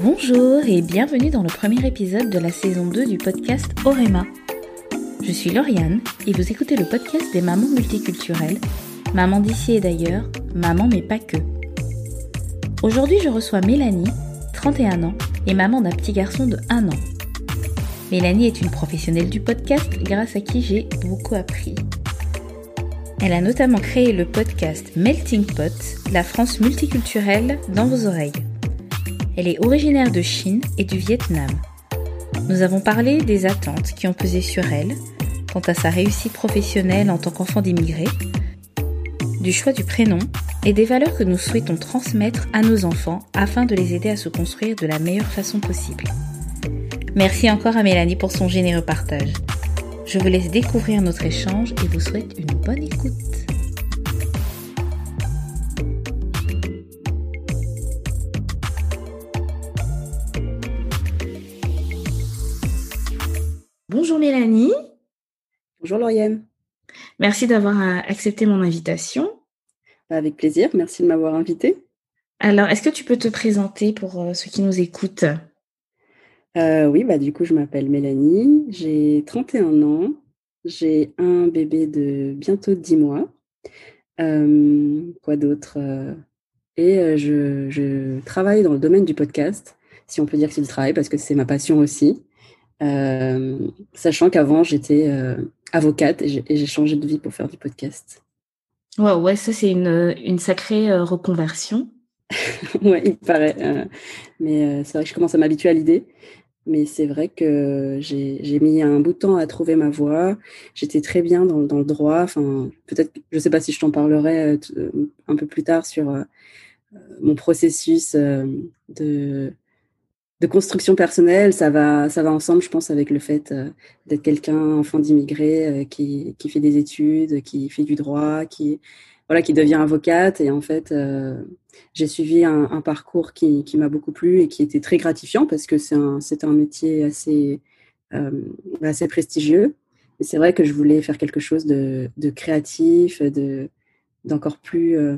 Bonjour et bienvenue dans le premier épisode de la saison 2 du podcast Orema. Je suis Lauriane et vous écoutez le podcast des mamans multiculturelles, maman d'ici et d'ailleurs, maman mais pas que. Aujourd'hui je reçois Mélanie, 31 ans, et maman d'un petit garçon de 1 an. Mélanie est une professionnelle du podcast grâce à qui j'ai beaucoup appris. Elle a notamment créé le podcast Melting Pot, la France multiculturelle dans vos oreilles. Elle est originaire de Chine et du Vietnam. Nous avons parlé des attentes qui ont pesé sur elle, quant à sa réussite professionnelle en tant qu'enfant d'immigré, du choix du prénom et des valeurs que nous souhaitons transmettre à nos enfants afin de les aider à se construire de la meilleure façon possible. Merci encore à Mélanie pour son généreux partage. Je vous laisse découvrir notre échange et vous souhaite une bonne écoute. Bonjour Lauriane. Merci d'avoir euh, accepté mon invitation. Avec plaisir, merci de m'avoir invitée. Alors, est-ce que tu peux te présenter pour euh, ceux qui nous écoutent? Euh, oui, bah, du coup, je m'appelle Mélanie, j'ai 31 ans, j'ai un bébé de bientôt 10 mois. Euh, quoi d'autre Et je, travaille dans le domaine du podcast, si on peut dire que c'est du travail, parce que c'est ma passion aussi. sachant qu'avant, j'étais avocate et j'ai changé de vie pour faire du podcast. Ouais, ouais, ça c'est une, une sacrée reconversion. ouais, il paraît. mais c'est vrai que je commence à m'habituer à l'idée. Mais c'est vrai que j'ai mis un bout de temps à trouver ma voie. J'étais très bien dans, dans, le droit. Enfin, peut-être, je ne sais pas si je t'en parlerai euh, euh, un peu plus tard sur euh, mon processus de, de construction personnelle. Ça va, ça va ensemble, je pense, avec le fait d'être quelqu'un, enfant d'immigré, qui, qui fait des études, qui fait du droit, qui voilà, qui devient avocate. Et en fait, euh, j'ai suivi un, parcours qui, qui m'a beaucoup plu et qui était très gratifiant parce que c'est un, un métier assez, euh, assez prestigieux. Et c'est vrai que je voulais faire quelque chose de, de créatif, de, d'encore plus, euh,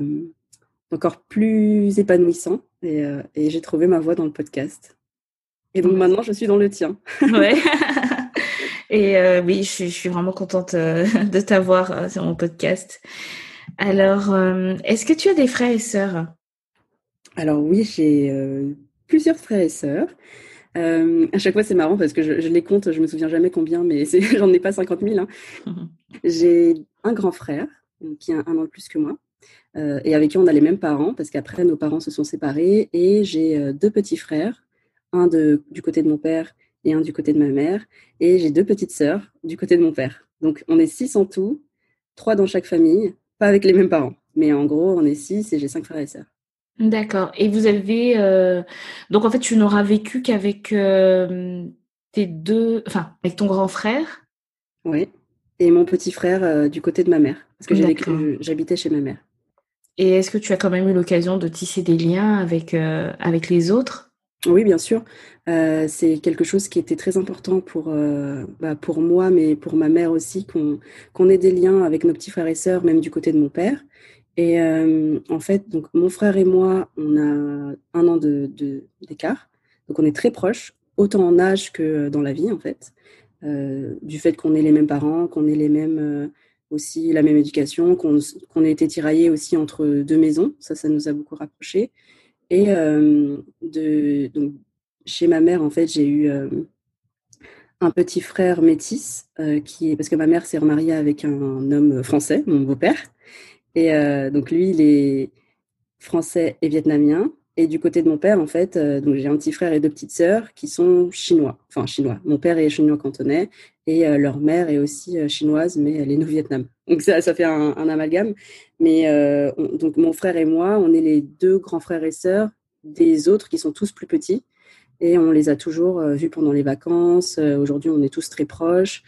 d'encore plus épanouissant. Et, et j'ai trouvé ma voie dans le podcast. Et donc maintenant, je suis dans le tien. Ouais. Et oui, je, je, suis vraiment contente de t'avoir sur mon podcast. Alors, euh, est-ce que tu as des frères et sœurs? Alors oui, j'ai euh, plusieurs frères et sœurs. Euh, à chaque fois, c'est marrant parce que je, les compte, je me souviens jamais combien, mais j'en ai pas 50 000. Hein. J'ai un grand frère qui a un an de plus que moi et avec qui on a les mêmes parents parce qu'après nos parents se sont séparés et j'ai deux petits frères, un de, du côté de mon père et un du côté de ma mère et j'ai deux petites sœurs du côté de mon père. Donc on est six en tout, trois dans chaque famille pas avec les mêmes parents. Mais en gros, on est six et j'ai cinq frères et sœurs. D'accord. Et vous avez. Euh, donc, en fait, tu n'auras vécu qu'avec euh, tes deux. Enfin, avec ton grand frère? Oui. Et mon petit frère euh, du côté de ma mère. Parce que j'habitais chez ma mère. Et est-ce que tu as quand même eu l'occasion de tisser des liens avec, avec les autres? Oui, bien sûr. Euh, c'est quelque chose qui était très important pour, euh, bah, pour moi, mais pour ma mère aussi, qu'on ait des liens avec nos petits frères et sœurs, même du côté de mon père. Et euh, en fait, donc mon frère et moi, on a un an de, d'écart. Donc on est très proches, autant en âge que dans la vie, en fait. du fait qu'on ait les mêmes parents, qu'on ait les mêmes aussi la même éducation, qu'on ait été tiraillés aussi entre deux maisons. Ça, ça nous a beaucoup rapprochés. Et euh, chez ma mère, en fait, j'ai eu euh, un petit frère métis, euh, qui, parce que ma mère s'est remariée avec un homme français, mon beau-père. Et donc lui, il est français et vietnamien. Et du côté de mon père, en fait, donc j'ai un petit frère et deux petites sœurs qui sont chinois. Enfin, chinois. Mon père est chinois cantonais et leur mère est aussi chinoise, mais elle est au Vietnam. Donc ça, ça fait un, amalgame. Mais euh, donc mon frère et moi, on est les deux grands frères et sœurs des autres qui sont tous plus petits. Et on les a toujours euh, vus pendant les vacances. Euh, aujourd'hui, on est tous très proches.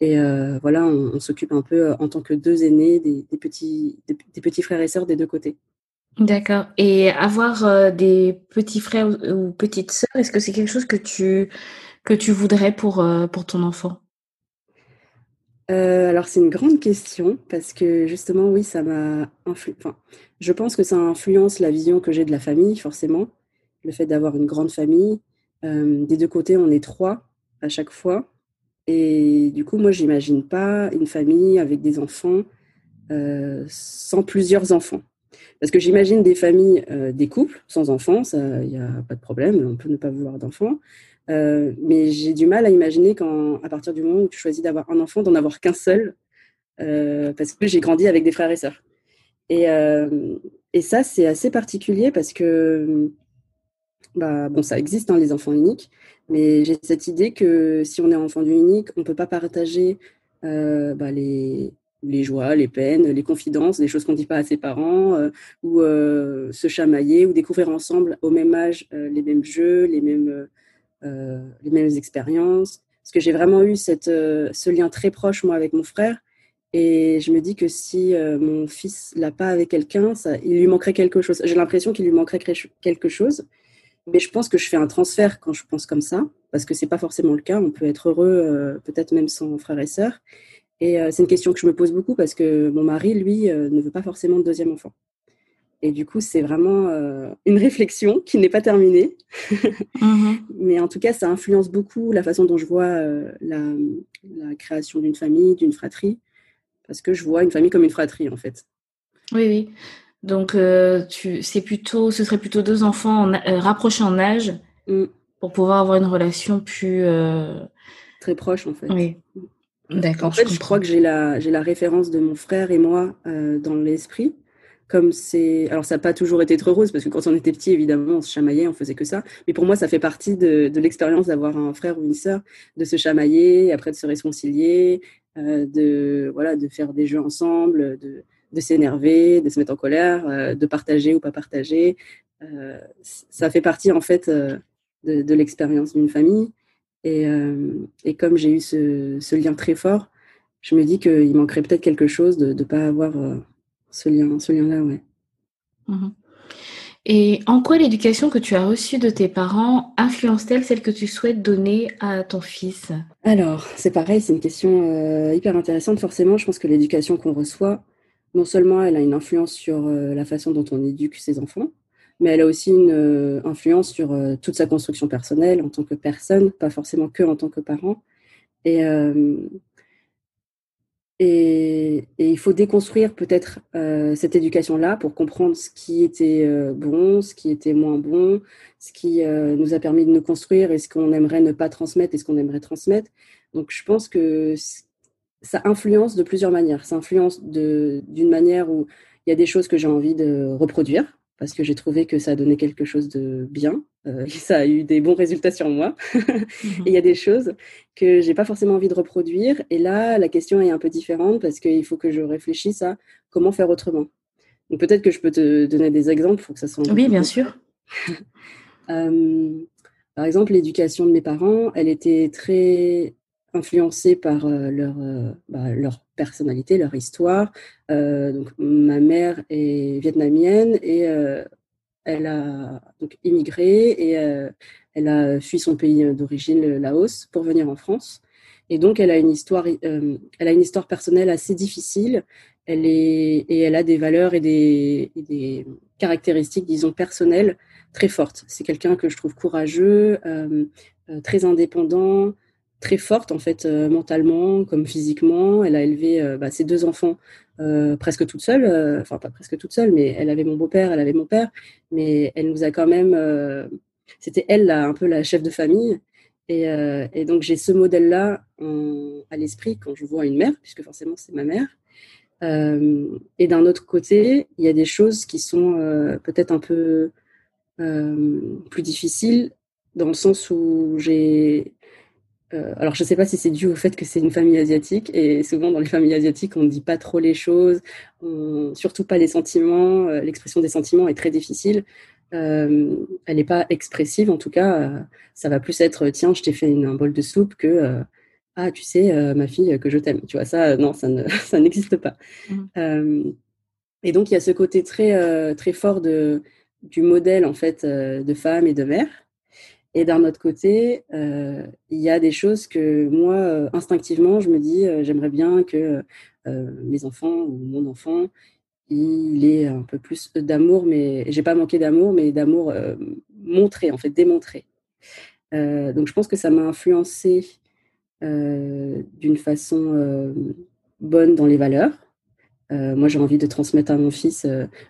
Et voilà, on, s'occupe un peu en tant que deux aînés des, petits, des, petits frères et sœurs des deux côtés. D'accord. Et avoir des petits frères ou, petites sœurs, est-ce que c'est quelque chose que tu, que tu voudrais pour, pour ton enfant? Euh, alors c'est une grande question parce que justement oui ça m'a influencé. Enfin, je pense que ça influence la vision que j'ai de la famille forcément le fait d'avoir une grande famille. des deux côtés, on est trois à chaque fois. Et du coup, moi, j'imagine pas une famille avec des enfants sans plusieurs enfants. Parce que j'imagine des familles, des couples sans enfants, il n'y a pas de problème, on peut ne pas vouloir d'enfants. mais j'ai du mal à imaginer quand, à partir du moment où tu choisis d'avoir un enfant, d'en avoir qu'un seul, parce que j'ai grandi avec des frères et sœurs. Et, ça, c'est assez particulier parce que, bah, bon, ça existe, hein, les enfants uniques, mais j'ai cette idée que si on est enfant unique, on ne peut pas partager euh, bah, les, les joies, les peines, les confidences, des choses qu'on ne dit pas à ses parents, euh, ou euh, se chamailler, ou découvrir ensemble au même âge les mêmes jeux, les mêmes, les mêmes expériences. Parce que j'ai vraiment eu cette, ce lien très proche, moi, avec mon frère. Et je me dis que si mon fils l'a pas avec quelqu'un, il lui manquerait quelque chose. J'ai l'impression qu'il lui manquerait quelque chose. Mais je pense que je fais un transfert quand je pense comme ça, parce que c'est pas forcément le cas. On peut être heureux, euh, peut-être même sans frères et sœurs. Et euh, c'est une question que je me pose beaucoup parce que mon mari, lui, euh, ne veut pas forcément de deuxième enfant. Et du coup, c'est vraiment une réflexion qui n'est pas terminée. Mm-hmm. Mais en tout cas, ça influence beaucoup la façon dont je vois la, la, création d'une famille, d'une fratrie, parce que je vois une famille comme une fratrie, en fait. Oui, oui. Donc, euh, tu, c'est plutôt, ce serait plutôt deux enfants euh, rapprochés en âge mm. pour pouvoir avoir une relation plus euh, très proche en fait. Oui. D'accord. En fait, je, crois que j'ai la, j'ai la référence de mon frère et moi dans l'esprit. Comme c'est, alors ça n'a pas toujours été trop rose parce que quand on était petit, évidemment, on se chamaillait, on faisait que ça. Mais pour moi, ça fait partie de, de l'expérience d'avoir un frère ou une sœur, de se chamailler, après de se réconcilier, de voilà, de faire des jeux ensemble, de de s'énerver, de se mettre en colère, euh, de partager ou pas partager. Euh, ça fait partie en fait euh, de, l'expérience d'une famille. Et, comme j'ai eu ce, lien très fort, je me dis qu'il manquerait peut-être quelque chose de ne pas avoir ce lien, ce lien-là, ouais. Mhm. Et en quoi l'éducation que tu as reçue de tes parents influence-t-elle celle que tu souhaites donner à ton fils? Alors, c'est pareil, c'est une question hyper intéressante. Forcément, je pense que l'éducation qu'on reçoit, non seulement elle a une influence sur euh, la façon dont on éduque ses enfants, mais elle a aussi une euh, influence sur euh, toute sa construction personnelle en tant que personne, pas forcément que en tant que parent. Et, et, il faut déconstruire peut-être cette éducation-là pour comprendre ce qui était bon, ce qui était moins bon, ce qui nous a permis de nous construire et ce qu'on aimerait ne pas transmettre et ce qu'on aimerait transmettre. Donc je pense que ça influence de plusieurs manières. Ça influence d'une manière où il y a des choses que j'ai envie de reproduire parce que j'ai trouvé que ça a donné quelque chose de bien. Euh, ça a eu des bons résultats sur moi. et il y a des choses que j'ai pas forcément envie de reproduire. Et là, la question est un peu différente parce qu'il faut que je réfléchisse à comment faire autrement. Donc peut-être que je peux te donner des exemples pour que ça soit. Oui, bien sûr. Euh, par exemple, l'éducation de mes parents, elle était très influencés par euh, leur, euh, bah, leur personnalité, leur histoire. Euh, donc, ma mère est vietnamienne et elle a donc immigré et elle a fui son pays d'origine, le Laos, pour venir en France. Et donc, elle a une histoire, elle a une histoire personnelle assez difficile. Elle est, et elle a des valeurs et des, des caractéristiques, disons, personnelles très fortes. C'est quelqu'un que je trouve courageux, très indépendant, très forte en fait euh, mentalement comme physiquement. Elle a élevé euh, bah, ses deux enfants euh, presque toute seule, enfin pas presque toute seule, mais elle avait mon beau-père, elle avait mon père, mais elle nous a quand même, c'était elle là, un peu la chef de famille. Et, et donc j'ai ce modèle-là à l'esprit quand je vois une mère, puisque forcément c'est ma mère. et d'un autre côté, il y a des choses qui sont peut-être un peu plus difficiles dans le sens où j'ai euh, alors, je ne sais pas si c'est dû au fait que c'est une famille asiatique, et souvent dans les familles asiatiques, on ne dit pas trop les choses, surtout pas les sentiments. Euh, l'expression des sentiments est très difficile. Euh, elle n'est pas expressive, en tout cas. ça va plus être tiens, je t'ai fait une, un bol de soupe que ah, tu sais, ma fille, que je t'aime. Tu vois, ça, non, ça, n'existe pas. Mmh. et donc, il y a ce côté très, très fort de, du modèle en fait de femme et de mère et d'un autre côté, euh, il y a des choses que moi, euh, instinctivement, je me dis, euh, j'aimerais bien que mes enfants ou mon enfant, il ait un peu plus d'amour, mais j'ai pas manqué d'amour, mais d'amour montrer, en fait, démontrer. donc je pense que ça m'a influencé d'une façon bonne dans les valeurs. Moi, j'ai envie de transmettre à mon fils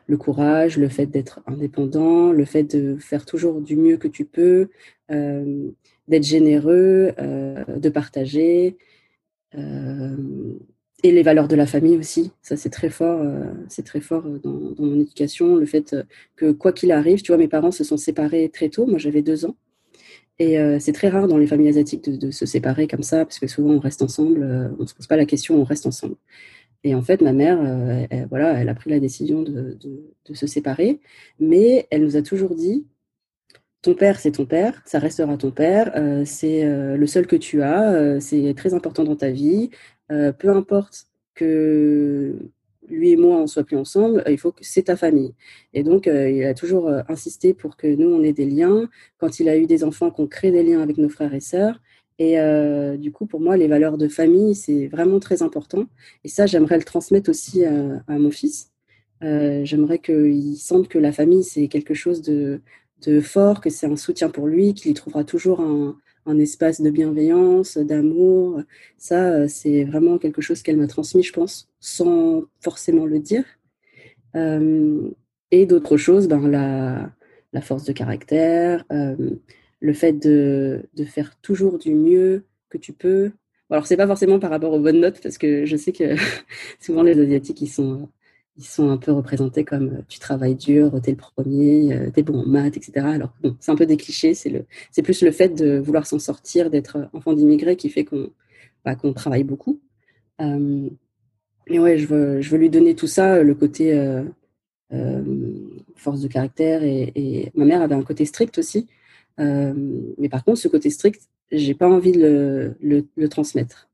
le courage, le fait d'être indépendant, le fait de faire toujours du mieux que tu peux, d'être généreux, de partager, et les valeurs de la famille aussi. Ça, c'est très fort, euh, c'est très fort euh, dans, mon éducation. Le fait euh, que quoi qu'il arrive, tu vois, mes parents se sont séparés très tôt. Moi, j'avais deux ans. Et c'est très rare dans les familles asiatiques de, se séparer comme ça, parce que souvent on reste ensemble, on ne se pose pas la question, on reste ensemble. Et en fait, ma mère, elle, voilà, elle a pris la décision de, se séparer, mais elle nous a toujours dit, ton père, c'est ton père, ça restera ton père, c'est le seul que tu as, c'est très important dans ta vie, euh, peu importe que lui et moi on soit plus ensemble, il faut que c'est ta famille. Et donc euh, il a toujours euh, insisté pour que nous on ait des liens. Quand il a eu des enfants, qu'on crée des liens avec nos frères et sœurs. Et du coup, pour moi, les valeurs de famille, c'est vraiment très important. Et ça, j'aimerais le transmettre aussi à, mon fils. j'aimerais qu'il sente que la famille, c'est quelque chose de, fort, que c'est un soutien pour lui, qu'il y trouvera toujours un, espace de bienveillance, d'amour. Ça, euh, c'est vraiment quelque chose qu'elle m'a transmis, je pense, sans forcément le dire. Euh, et d'autres choses, ben, la, force de caractère, euh, le fait de, de, faire toujours du mieux que tu peux. Alors, c'est pas forcément par rapport aux bonnes notes, parce que je sais que souvent les Asiatiques, ils sont ils sont un peu représentés comme euh, tu travailles dur, t'es le premier, euh, t'es bon en maths, etc. Alors bon, c'est un peu des clichés, c'est plus le fait de vouloir s'en sortir, d'être enfant d'immigré qui fait qu'on, bah, travaille beaucoup. Euh, mais ouais, je veux, je veux lui donner tout ça, le côté force de caractère et, ma mère avait un côté strict aussi. Mais par contre, ce côté strict, j'ai pas envie de le, transmettre.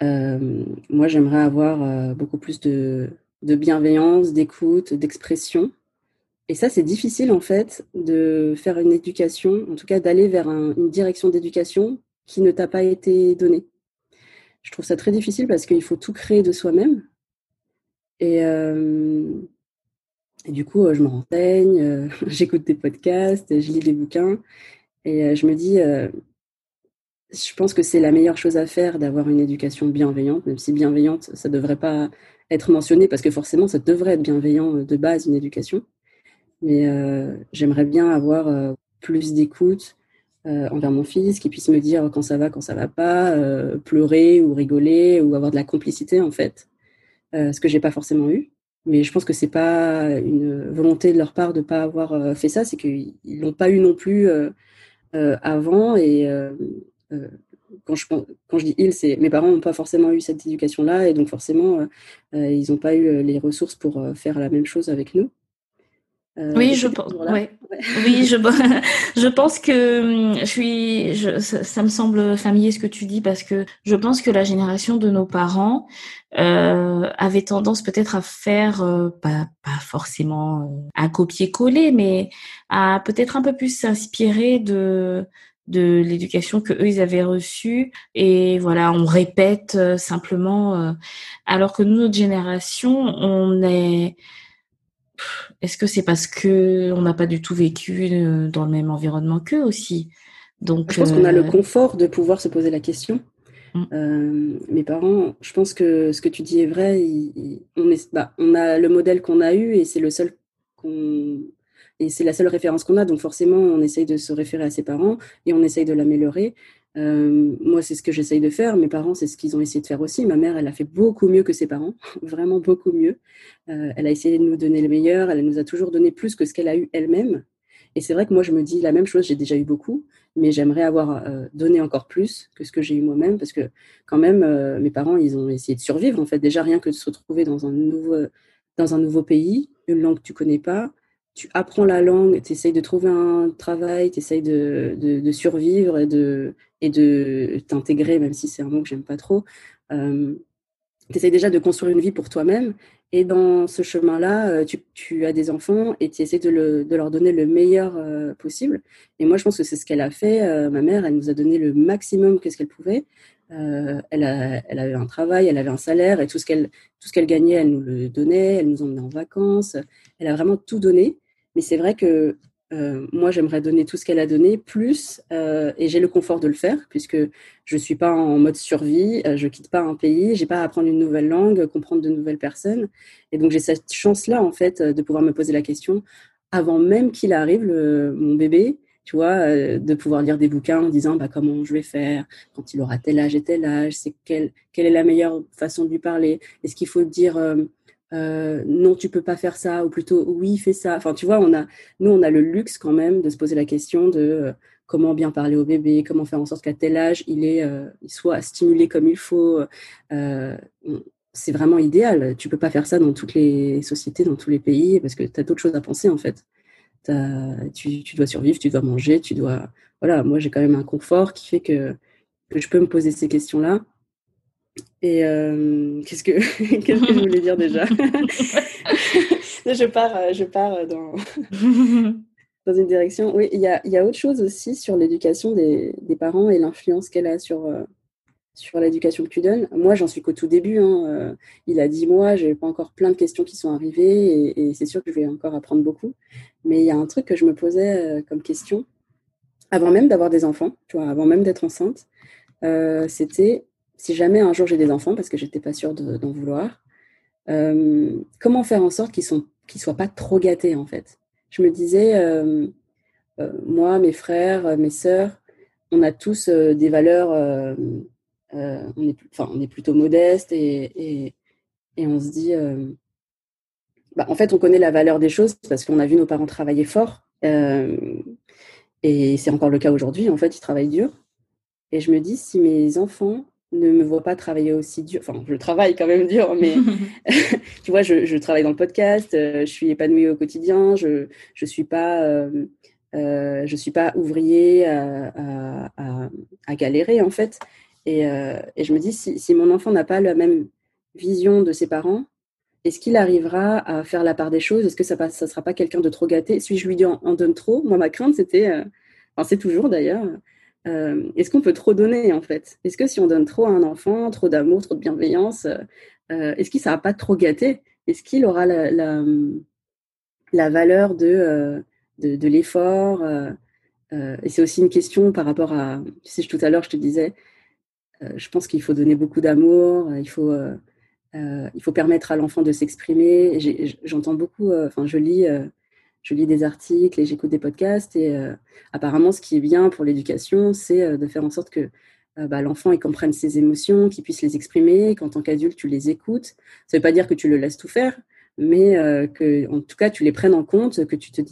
moi, j'aimerais avoir beaucoup plus de bienveillance, d'écoute, d'expression. Et ça, c'est difficile en fait de faire une éducation, en tout cas d'aller vers une direction d'éducation qui ne t'a pas été donnée. Je trouve ça très difficile parce qu'il faut tout créer de soi-même. Et, euh, du coup, je me renseigne, euh, j'écoute des podcasts, je lis des bouquins. Et euh, je me dis, je pense que c'est la meilleure chose à faire d'avoir une éducation bienveillante, même si bienveillante, ça ne devrait pas être mentionné parce que forcément, ça devrait être bienveillant euh, de base, une éducation. Mais euh, j'aimerais bien avoir euh, plus d'écoute envers mon fils, qui puisse me dire quand ça va, quand ça va pas, pleurer ou rigoler ou avoir de la complicité en fait, ce que j'ai pas forcément eu. Mais je pense que c'est pas une volonté de leur part de pas avoir fait ça, c'est qu'ils l'ont pas eu non plus avant. Et quand je, quand je dis ils, c'est mes parents n'ont pas forcément eu cette éducation-là. Et donc forcément, euh, euh, ils n'ont pas eu euh, les ressources pour faire la même chose avec nous. Oui, je pense. oui, je, je pense que hum, je suis. Je, ça, me semble familier ce que tu dis parce que je pense que la génération de nos parents avait tendance peut-être à faire pas pas forcément à copier-coller, mais à peut-être un peu plus s'inspirer de de l'éducation que eux ils avaient reçue et voilà on répète euh, simplement euh, alors que nous notre génération on est est-ce que c'est parce que on n'a pas du tout vécu euh, dans le même environnement qu'eux aussi? Donc je pense qu'on a le confort de pouvoir se poser la question mm. mes parents je pense que ce que tu dis est vrai on est bah, on a le modèle qu'on a eu et c'est le seul qu'on et c'est la seule référence qu'on a. Donc forcément, on essaye de se référer à ses parents et on essaye de l'améliorer. Euh, moi, c'est ce que j'essaye de faire. Mes parents, c'est ce qu'ils ont essayé de faire aussi. Ma mère, elle a fait beaucoup mieux que ses parents, vraiment beaucoup mieux. Euh, elle a essayé de nous donner le meilleur. Elle nous a toujours donné plus que ce qu'elle a eu elle-même. Et c'est vrai que moi, je me dis la même chose. J'ai déjà eu beaucoup, mais j'aimerais avoir euh, donné encore plus que ce que j'ai eu moi-même, parce que quand même, mes parents, ils ont essayé de survivre. En fait, déjà rien que de se retrouver dans un nouveau, dans un nouveau pays, une langue que tu connais pas, tu apprends la langue, tu essayes de trouver un travail, tu essayes de, de, survivre et de, et de t'intégrer, même si c'est un mot que j'aime pas trop. Euh, tu essayes déjà de construire une vie pour toi-même. Et dans ce chemin-là, euh, tu, tu, as des enfants et tu essaies de, le, de, leur donner le meilleur euh, possible. Et moi, je pense que c'est ce qu'elle a fait. Ma mère, elle nous a donné le maximum qu'est-ce qu'elle pouvait. elle, a, elle avait un travail, elle avait un salaire et tout ce qu'elle tout ce qu'elle gagnait, elle nous le donnait. Elle nous emmenait en vacances. Elle a vraiment tout donné. Mais c'est vrai que euh, moi, j'aimerais donner tout ce qu'elle a donné, plus, euh, et j'ai le confort de le faire, puisque je ne suis pas en mode survie, euh, je ne quitte pas un pays, j'ai pas à apprendre une nouvelle langue, comprendre de nouvelles personnes. Et donc, j'ai cette chance-là, en fait, de pouvoir me poser la question, avant même qu'il arrive, mon bébé, tu vois, de pouvoir lire des bouquins en disant bah, comment je vais faire quand il aura tel âge et tel âge, c'est quelle est la meilleure façon de lui parler, est-ce qu'il faut dire euh, non, tu peux pas faire ça, ou plutôt oui, fais ça. Enfin, tu vois, on a, nous, on a le luxe quand même de se poser la question de euh, comment bien parler au bébé, comment faire en sorte qu'à tel âge, il, est, euh, il soit stimulé comme il faut. c'est vraiment idéal. Tu peux pas faire ça dans toutes les sociétés, dans tous les pays, parce que tu as d'autres choses à penser, en fait. Tu, tu, dois survivre, tu dois manger, tu dois... Voilà, moi, j'ai quand même un confort qui fait que, que je peux me poser ces questions-là et euh, qu'est-ce que qu'est-ce que je voulais dire déjà? Je pars, euh, je pars dans dans une direction. Oui, il y a, y a autre chose aussi sur l'éducation des, des, parents et l'influence qu'elle a sur euh, sur l'éducation que tu donnes. Moi, j'en suis qu'au tout début. Hein. Il a dix mois, j'ai pas encore plein de questions qui sont arrivées et, et c'est sûr que je vais encore apprendre beaucoup. Mais il y a un truc que je me posais comme question avant même d'avoir des enfants, tu vois, avant même d'être enceinte, c'était si jamais un jour j'ai des enfants, parce que j'étais pas sûre d'en vouloir, euh, comment faire en sorte qu'ils ne soient pas trop gâtés en fait? Je me disais, euh, euh, moi, mes frères, mes sœurs, on a tous des valeurs, on, est, plutôt modeste et on se dit, bah, en fait, on connaît la valeur des choses parce qu'on a vu nos parents travailler fort. et c'est encore le cas aujourd'hui, en fait, ils travaillent dur. Et je me dis, si mes enfants, ne me vois pas travailler aussi dur. Enfin, je travaille quand même dur, mais tu vois, je, travaille dans le podcast, euh, je suis épanouie au quotidien, je je suis pas euh, euh, je suis pas ouvrier à, à, galérer en fait. Et, et je me dis si, si mon enfant n'a pas la même vision de ses parents, est-ce qu'il arrivera à faire la part des choses? Est-ce que ça ne ça sera pas quelqu'un de trop gâté? Si je lui dis en, en donne trop, moi ma crainte c'était, enfin c'est toujours d'ailleurs euh, est-ce qu'on peut trop donner en fait? Est-ce que si on donne trop à un enfant, trop d'amour, trop de bienveillance, euh, est-ce qu'il ne sera pas trop gâté Est-ce qu'il aura la, la, valeur de, euh, de, l'effort Et c'est aussi une question par rapport à, tu sais, tout à l'heure je te disais, je pense qu'il faut donner beaucoup d'amour, il faut... il faut permettre à l'enfant de s'exprimer. J'entends beaucoup, enfin, je lis je lis des articles et j'écoute des podcasts. Et euh, apparemment, ce qui est bien pour l'éducation, c'est euh, de faire en sorte que euh, bah, l'enfant comprenne ses émotions, qu'il puisse les exprimer, qu'en tant qu'adulte, tu les écoutes. Ça ne veut pas dire que tu le laisses tout faire, mais que, en tout cas, tu les prennes en compte, que tu te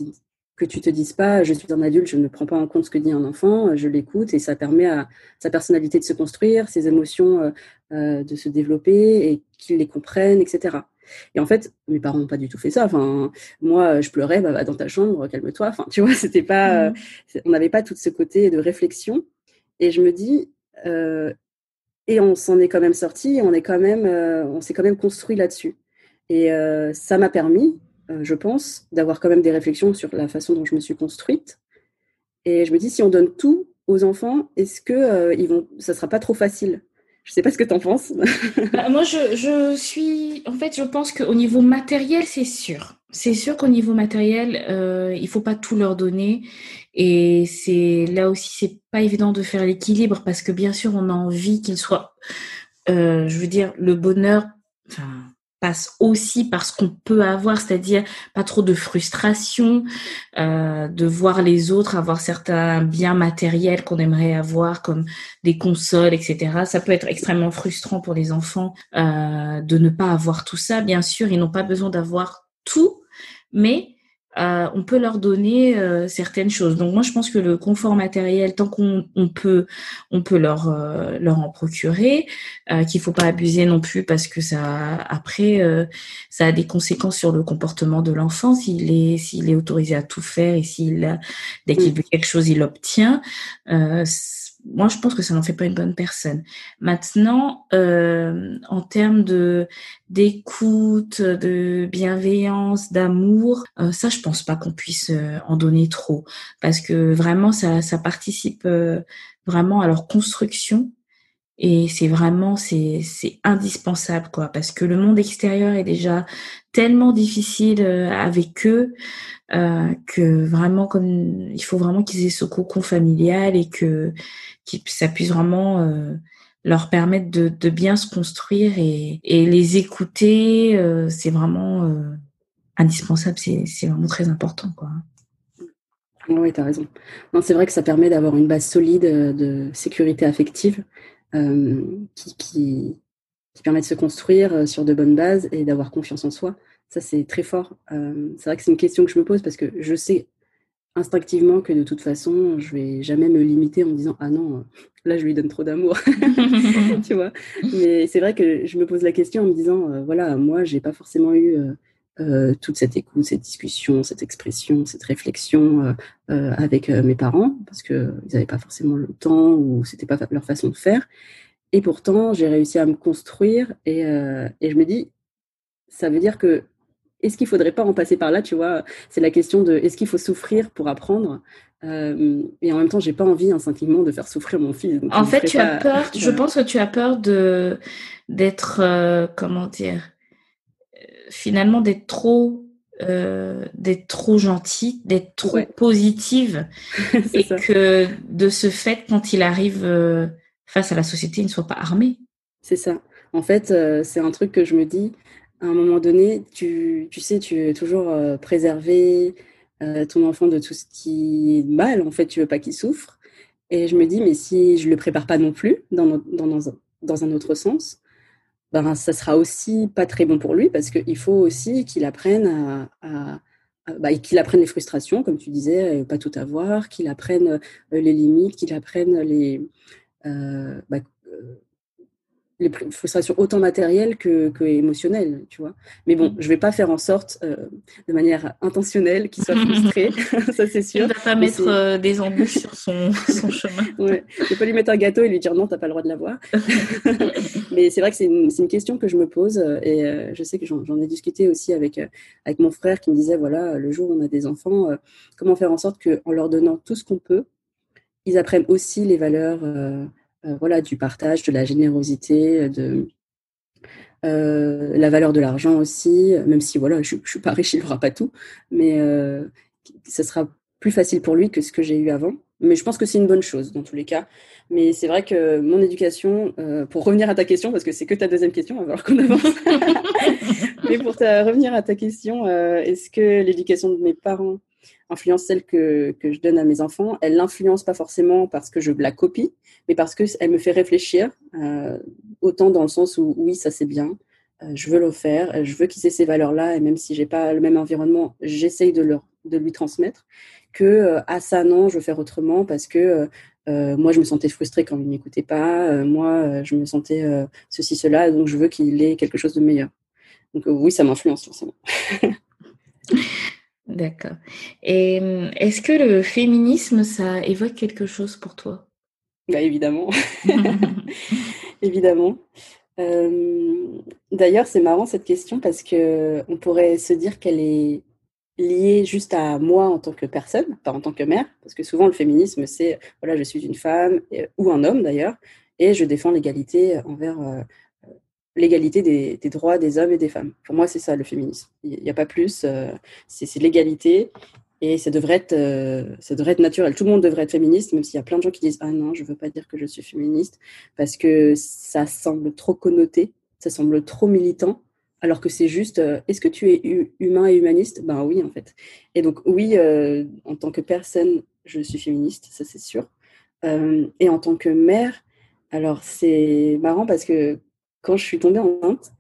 que tu te dises pas je suis un adulte, je ne prends pas en compte ce que dit un enfant, je l'écoute et ça permet à sa personnalité de se construire, ses émotions de se développer et qu'il les comprenne, etc. Et en fait, mes parents n'ont pas du tout fait ça. Enfin, moi, je pleurais, bah, dans ta chambre, calme-toi. Enfin, tu vois, c'était pas, mmh. euh, on n'avait pas tout ce côté de réflexion. Et je me dis, euh, et on s'en est quand même sorti, on est quand même, euh, on s'est quand même construit là-dessus. Et ça m'a permis, je pense, d'avoir quand même des réflexions sur la façon dont je me suis construite. Et je me dis, si on donne tout aux enfants, est-ce que ils vont, ça sera pas trop facile? Je sais pas ce que tu en penses. Bah, moi, je, je, suis. En fait, je pense qu'au niveau matériel, c'est sûr. C'est sûr qu'au niveau matériel, euh, il faut pas tout leur donner. Et c'est là aussi, c'est pas évident de faire l'équilibre parce que bien sûr, on a envie qu'ils soient. Euh, je veux dire, le bonheur. Enfin, passe aussi par ce qu'on peut avoir, c'est-à-dire pas trop de frustration, euh, de voir les autres avoir certains biens matériels qu'on aimerait avoir, comme des consoles, etc. Ça peut être extrêmement frustrant pour les enfants euh, de ne pas avoir tout ça. Bien sûr, ils n'ont pas besoin d'avoir tout, mais euh, on peut leur donner euh, certaines choses. Donc moi je pense que le confort matériel, tant qu'on peut, on peut leur euh, leur en procurer, qu'il faut pas abuser non plus parce que ça après ça a des conséquences sur le comportement de l'enfant s'il est s'il est autorisé à tout faire et s'il dès qu'il veut quelque chose il l'obtient moi, je pense que ça n'en fait pas une bonne personne. Maintenant, euh, en termes de d'écoute, de bienveillance, d'amour, euh, ça, je pense pas qu'on puisse euh, en donner trop, parce que vraiment, ça, ça participe vraiment à leur construction. Et c'est vraiment, c'est, c'est indispensable, quoi, parce que le monde extérieur est déjà tellement difficile euh, avec eux euh, que vraiment, comme il faut vraiment qu'ils aient ce cocon familial et que, ça puisse vraiment euh, leur permettre de, de, bien se construire et, et les écouter, euh, c'est vraiment euh, indispensable, c'est, vraiment très important, quoi. Oui, tu as raison. Non, c'est vrai que ça permet d'avoir une base solide de sécurité affective euh, qui, qui, qui, permet de se construire euh, sur de bonnes bases et d'avoir confiance en soi. Ça, c'est très fort. Euh, c'est vrai que c'est une question que je me pose parce que je sais instinctivement que de toute façon, je vais jamais me limiter en me disant ah non, là je lui donne trop d'amour, tu vois? Mais c'est vrai que je me pose la question en me disant voilà, moi j'ai pas forcément eu euh, toute cette écoute, cette discussion, cette expression, cette réflexion euh, euh, avec mes parents, parce qu'ils n'avaient pas forcément le temps ou c'était pas leur façon de faire. Et pourtant, j'ai réussi à me construire et, et, je me dis, ça veut dire que est-ce qu'il faudrait pas en passer par là, tu vois? C'est la question de est-ce qu'il faut souffrir pour apprendre? Et en même temps, j'ai pas envie instinctivement de faire souffrir mon fils. en fait, tu as peur. Je pense que tu as peur de d'être comment dire finalement d'être trop euh, d'être trop gentille, d'être trop positive et que de ce fait, quand il arrive euh, face à la société, il ne soit pas armé. C'est ça. En fait, euh, c'est un truc que je me dis, à un moment donné, tu, tu sais, tu veux toujours préserver ton enfant de tout ce qui est mal. En fait, tu veux pas qu'il souffre. Et je me dis, mais si je le prépare pas non plus, dans, dans, dans, dans un autre sens, ben, ça sera aussi pas très bon pour lui parce qu'il faut aussi qu'il apprenne à, bah, qu'il apprenne les frustrations, comme tu disais, pas tout avoir, qu'il apprenne euh, les limites, qu'il apprenne les, euh, bah, euh, les frustrations autant matérielles que, que, émotionnelles, tu vois. Mais bon, je vais pas faire en sorte, euh, de manière intentionnelle, qu'il soit frustré, ça c'est sûr. Tu vas pas mettre euh, des embûches sur son, son chemin. ouais. Je vais pas lui mettre un gâteau et lui dire non, t'as pas le droit de l'avoir. Mais c'est vrai que c'est une, une, question que je me pose euh, et je sais que j'en ai discuté aussi avec, avec mon frère qui me disait, voilà, le jour où on a des enfants, comment faire en sorte qu'en leur donnant tout ce qu'on peut, ils apprennent aussi les valeurs voilà, du partage, de la générosité, de euh, la valeur de l'argent aussi, même si voilà, je ne suis pas riche, il n'aura pas tout, mais euh, ce sera plus facile pour lui que ce que j'ai eu avant. Mais je pense que c'est une bonne chose dans tous les cas. Mais c'est vrai que mon éducation, pour revenir à ta question, parce que c'est que ta deuxième question, voir qu'on avance. Mais pour revenir à ta question, est-ce que l'éducation de mes parents influence celle que, que je donne à mes enfants, elle l'influence pas forcément parce que je la copie, mais parce qu'elle me fait réfléchir, euh, autant dans le sens où oui, ça c'est bien, euh, je veux le faire, je veux qu'ils aient ces valeurs-là, et même si j'ai pas le même environnement, j'essaye de, de lui transmettre, que euh, ah ça non, je veux faire autrement parce que moi je me sentais frustrée quand il m'écoutait pas, moi je me sentais ceci, cela, donc je veux qu'il ait quelque chose de meilleur. Donc oui, ça m'influence forcément. D'accord. Et hum, est-ce que le féminisme, ça évoque quelque chose pour toi? Bah, Évidemment. évidemment. D'ailleurs, c'est marrant cette question parce que on pourrait se dire qu'elle est liée juste à moi en tant que personne, pas en tant que mère, parce que souvent le féminisme, c'est voilà, je suis une femme ou un homme d'ailleurs, et je défends l'égalité envers euh, l'égalité des, droits des hommes et des femmes. Pour moi, c'est ça le féminisme. Il n'y a pas plus. Euh, c'est l'égalité et ça devrait, être, euh, ça devrait être naturel. Tout le monde devrait être féministe, même s'il y a plein de gens qui disent Ah non, je ne veux pas dire que je suis féministe, parce que ça semble trop connoté, ça semble trop militant, alors que c'est juste euh, Est-ce que tu es humain et humaniste? Ben oui, en fait. Et donc, oui, en tant que personne, je suis féministe, ça c'est sûr. et en tant que mère, alors c'est marrant parce que quand je suis tombée enceinte,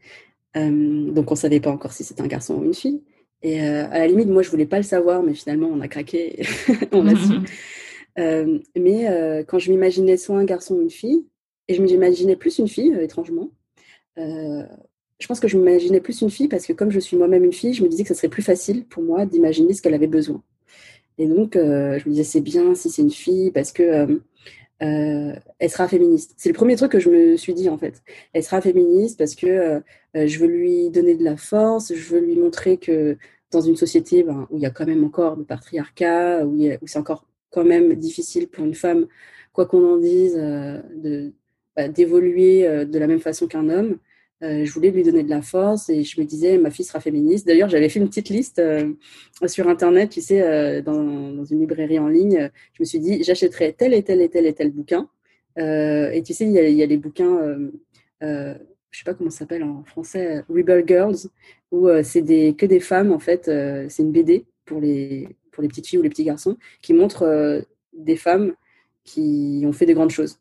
euh, donc on ne savait pas encore si c'était un garçon ou une fille. Et euh, à la limite, moi, je voulais pas le savoir, mais finalement, on a craqué, on a su. Euh, mais quand je m'imaginais soit un garçon ou une fille, et je m'imaginais plus une fille, étrangement, je pense que je m'imaginais plus une fille parce que comme je suis moi-même une fille, je me disais que ce serait plus facile pour moi d'imaginer ce qu'elle avait besoin. Et donc, je me disais, c'est bien si c'est une fille parce que euh, elle sera féministe. C'est le premier truc que je me suis dit en fait. Elle sera féministe parce que euh, je veux lui donner de la force, je veux lui montrer que dans une société ben, où il y a quand même encore le patriarcat, où, où c'est encore quand même difficile pour une femme, quoi qu'on en dise, euh, de, bah, d'évoluer de la même façon qu'un homme. Je voulais lui donner de la force et je me disais, ma fille sera féministe. D'ailleurs, j'avais fait une petite liste sur Internet, tu sais, dans, dans, une librairie en ligne. Je me suis dit, j'achèterai tel et tel et tel et tel bouquin. et tu sais, il y a, les bouquins je sais pas comment ça s'appelle en français, Rebel Girls, où euh, c'est des, que des femmes, en fait, euh, c'est une BD pour les, pour les petites filles ou les petits garçons, qui montre euh, des femmes qui ont fait des grandes choses.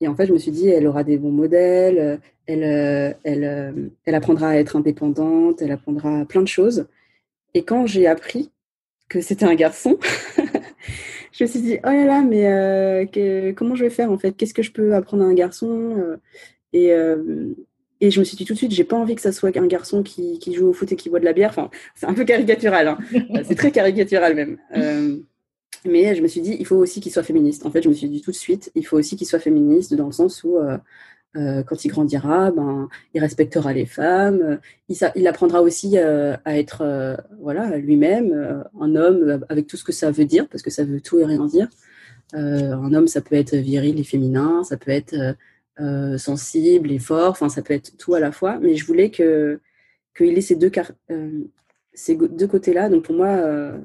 Et en fait, je me suis dit, elle aura des bons modèles, elle, elle, elle apprendra à être indépendante, elle apprendra plein de choses. Et quand j'ai appris que c'était un garçon, je me suis dit, oh là là, mais que, comment je vais faire en fait? Qu'est-ce que je peux apprendre à un garçon et, euh, et je me suis dit tout de suite, j'ai pas envie que ça soit un garçon qui, qui, joue au foot et qui boit de la bière. Enfin, c'est un peu caricatural, hein. c'est très caricatural même. Euh, mais je me suis dit, il faut aussi qu'il soit féministe. En fait, je me suis dit tout de suite, il faut aussi qu'il soit féministe dans le sens où, euh, euh quand il grandira, ben, il respectera les femmes. Il, apprendra aussi euh, à être, voilà, lui-même, un homme avec tout ce que ça veut dire, parce que ça veut tout et rien dire. un homme, ça peut être viril et féminin, ça peut être euh, sensible et fort. Enfin, ça peut être tout à la fois. Mais je voulais que qu'il ait ces deux, euh, ces deux côtés-là. Donc pour moi, euh,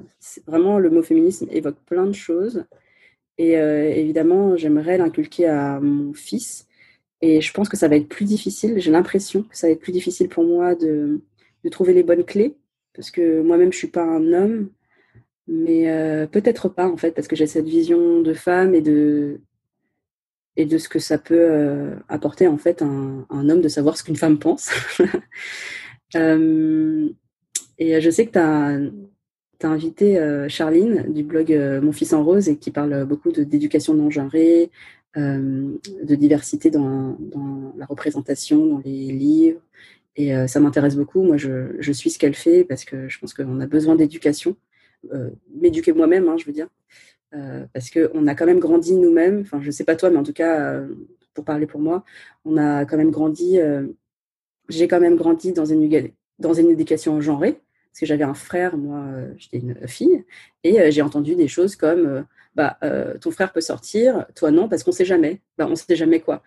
vraiment, le mot féminisme évoque plein de choses. Et évidemment, j'aimerais l'inculquer à mon fils. Et je pense que ça va être plus difficile. J'ai l'impression que ça va être plus difficile pour moi de, de trouver les bonnes clés. Parce que moi-même, je suis pas un homme. Mais peut-être pas, en fait, parce que j'ai cette vision de femme et de, et de ce que ça peut euh, apporter en fait un, un, homme de savoir ce qu'une femme pense. euh, et je sais que tu as, as, invité euh, Charline du blog euh, Mon fils en rose et qui parle beaucoup d'éducation non genrée, de diversité dans, la représentation, dans les livres. Et ça m'intéresse beaucoup. Moi, je, suis ce qu'elle fait parce que je pense qu'on a besoin d'éducation. M'éduquer moi-même, hein, je veux dire. Euh, parce qu'on a quand même grandi nous-mêmes, enfin je sais pas toi, mais en tout cas, euh, pour parler pour moi, on a quand même grandi, euh, j'ai quand même grandi dans une, dans une éducation genrée, parce que j'avais un frère, moi j'étais une fille, et j'ai entendu des choses comme, bah, ton frère peut sortir, toi non, parce qu'on sait jamais, bah, on sait jamais quoi.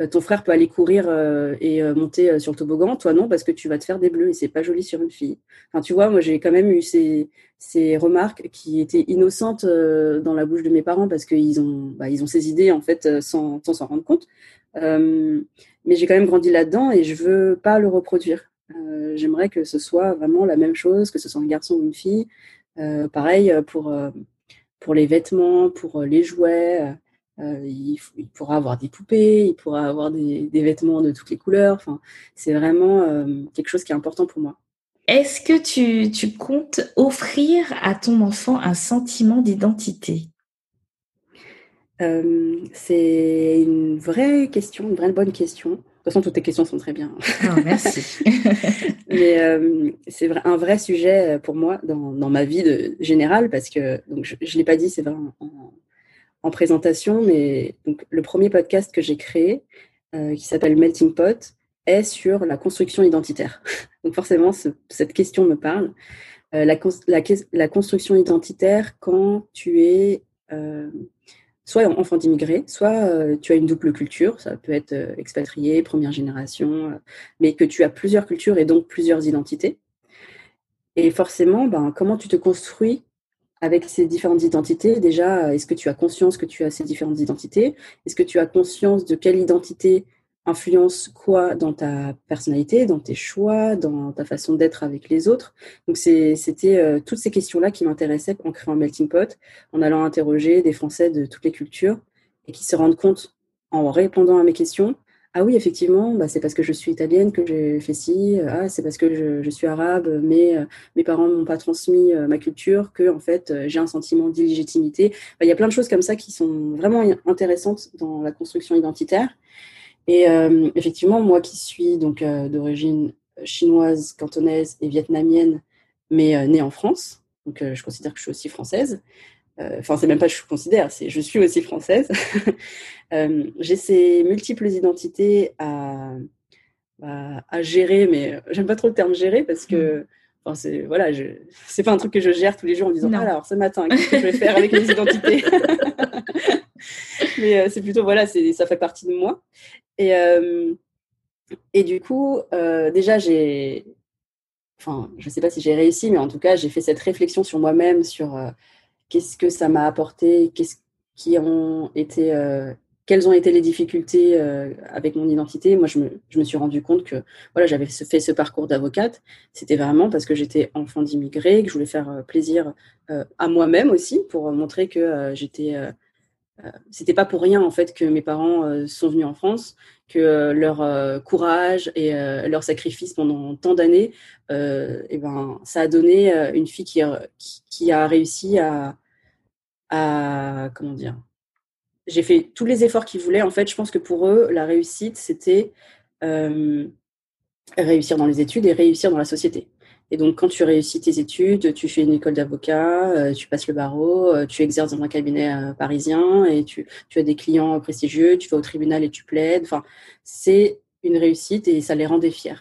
Euh, ton frère peut aller courir euh, et euh, monter sur le toboggan, toi non, parce que tu vas te faire des bleus et c'est pas joli sur une fille. Enfin, tu vois, moi j'ai quand même eu ces, ces remarques qui étaient innocentes dans la bouche de mes parents parce qu'ils ont, bah, ont ces idées en fait sans s'en rendre compte. mais j'ai quand même grandi là-dedans et je veux pas le reproduire. J'aimerais que ce soit vraiment la même chose, que ce soit un garçon ou une fille. pareil pour, pour les vêtements, pour les jouets. Euh, il, pourra avoir des poupées, il pourra avoir des, vêtements de toutes les couleurs. Enfin, c'est vraiment euh, quelque chose qui est important pour moi. Est-ce que tu, tu, comptes offrir à ton enfant un sentiment d'identité? Euh, C'est une vraie question, une vraie bonne question. Toute façon, toutes tes questions sont très bien. Oh, merci. Mais c'est un vrai sujet pour moi dans, dans ma vie de, générale parce que, donc, je ne l'ai pas dit, c'est vrai, en, en présentation, mais donc, le premier podcast que j'ai créé, euh, qui s'appelle Melting Pot, est sur la construction identitaire. donc forcément, cette question me parle. Euh, la, la, construction identitaire quand tu es euh, soit enfant d'immigré, soit tu as une double culture, ça peut être expatrié, première génération, mais que tu as plusieurs cultures et donc plusieurs identités. Et forcément, ben, comment tu te construis avec ces différentes identités, déjà, est-ce que tu as conscience que tu as ces différentes identités? Est-ce que tu as conscience de quelle identité influence quoi dans ta personnalité, dans tes choix, dans ta façon d'être avec les autres? Donc, c'était euh, toutes ces questions-là qui m'intéressaient en créant Melting Pot, en allant interroger des Français de toutes les cultures et qui se rendent compte, en répondant à mes questions, ah oui, effectivement, bah, c'est parce que je suis italienne que j'ai fait ci. Ah, c'est parce que je, suis arabe, mais euh, mes parents m'ont pas transmis euh, ma culture que en fait euh, j'ai un sentiment d'illégitimité. il y a plein de choses comme ça qui sont vraiment intéressantes dans la construction identitaire. Et effectivement, moi qui suis donc d'origine chinoise, cantonaise et vietnamienne, mais née en France, donc je considère que je suis aussi française. Euh, enfin c'est même pas je considère, c'est je suis aussi française. Euh, j'ai ces multiples identités à, à, gérer, mais j'aime pas trop le terme gérer parce que mm. enfin, c'est voilà, c'est pas un truc que je gère tous les jours en disant alors ce matin qu'est-ce que je vais faire avec mes identités? mais c'est plutôt, voilà, ça fait partie de moi. Et, et du coup, déjà, j'ai. Enfin, je ne sais pas si j'ai réussi, mais en tout cas, j'ai fait cette réflexion sur moi-même, sur qu'est-ce que ça m'a apporté, qu'est-ce qui ont été quelles ont été les difficultés euh, avec mon identité. Moi, je me, suis rendu compte que voilà, j'avais fait ce parcours d'avocate. C'était vraiment parce que j'étais enfant d'immigré, que je voulais faire euh, plaisir euh, à moi-même aussi pour montrer que j'étais. C'était pas pour rien en fait que mes parents sont venus en France, que leur courage et leur sacrifice pendant tant d'années, ben, ça a donné une fille qui, a réussi à, comment dire j'ai fait tous les efforts qu'ils voulaient. En fait, je pense que pour eux, la réussite, c'était euh, réussir dans les études et réussir dans la société. Et donc, quand tu réussis tes études, tu fais une école d'avocat, euh, tu passes le barreau, euh, tu exerces dans un cabinet parisien et tu, tu, as des clients prestigieux, tu vas au tribunal et tu plaides. Enfin, c'est une réussite et ça les rendait fiers.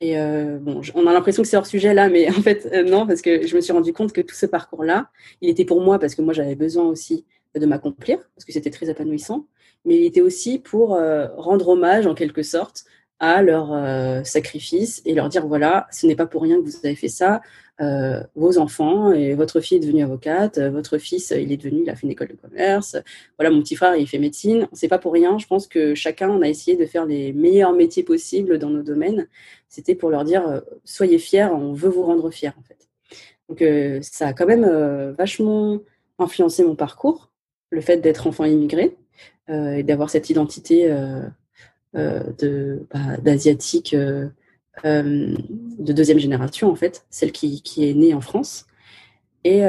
Et bon, on a l'impression que c'est hors sujet là, mais en fait, non, parce que je me suis rendu compte que tout ce parcours-là, il était pour moi parce que moi, j'avais besoin aussi de m'accomplir, parce que c'était très épanouissant, mais il était aussi pour euh, rendre hommage en quelque sorte à leur euh, sacrifice et leur dire voilà, ce n'est pas pour rien que vous avez fait ça. Euh, vos enfants et votre fille est devenue avocate, votre fils il est devenu, il a fait une école de commerce. Voilà, mon petit frère il fait médecine. C'est pas pour rien. Je pense que chacun on a essayé de faire les meilleurs métiers possibles dans nos domaines. C'était pour leur dire soyez fiers, on veut vous rendre fiers en fait. Donc ça a quand même vachement influencé mon parcours le fait d'être enfant immigré euh, et d'avoir cette identité euh, euh, de bah, d'asiatique de deuxième génération en fait, celle qui, qui est née en France. Et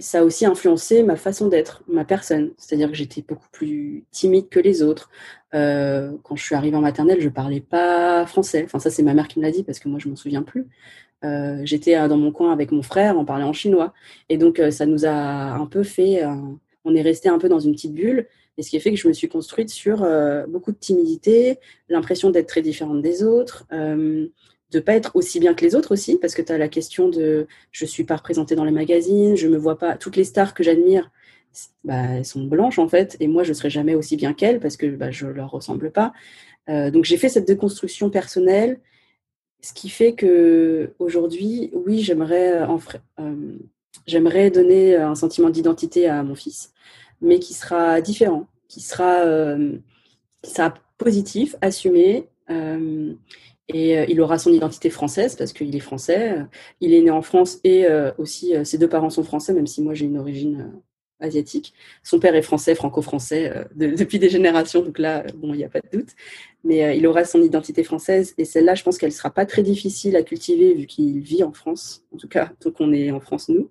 ça a aussi influencé ma façon d'être, ma personne. C'est-à-dire que j'étais beaucoup plus timide que les autres. quand je suis arrivée en maternelle, je parlais pas français. Enfin, ça, c'est ma mère qui me l'a dit parce que moi, je m'en souviens plus. j'étais dans mon coin avec mon frère, on parlait en chinois. Et donc, ça nous a un peu fait on est resté un peu dans une petite bulle. Et ce qui fait que je me suis construite sur euh, beaucoup de timidité, l'impression d'être très différente des autres, euh, de pas être aussi bien que les autres aussi, parce que tu as la question de je suis pas représentée dans les magazines, je me vois pas. Toutes les stars que j'admire, bah, elles sont blanches en fait, et moi je serai jamais aussi bien qu'elles parce que bah, je leur ressemble pas. Euh, donc j'ai fait cette déconstruction personnelle, ce qui fait que aujourd'hui, oui, j'aimerais euh, j'aimerais donner un sentiment d'identité à mon fils mais qui sera différent, qui sera, euh, sera positif, assumé. Euh, et euh, il aura son identité française parce qu'il est français. Il est né en France et aussi ses deux parents sont français, même si moi j'ai une origine asiatique. Son père est français, franco-français depuis des générations, donc là, bon, il n'y a pas de doute. Mais il aura son identité française et celle-là, je pense qu'elle ne sera pas très difficile à cultiver vu qu'il vit en France, en tout cas, tant qu'on est en France, nous,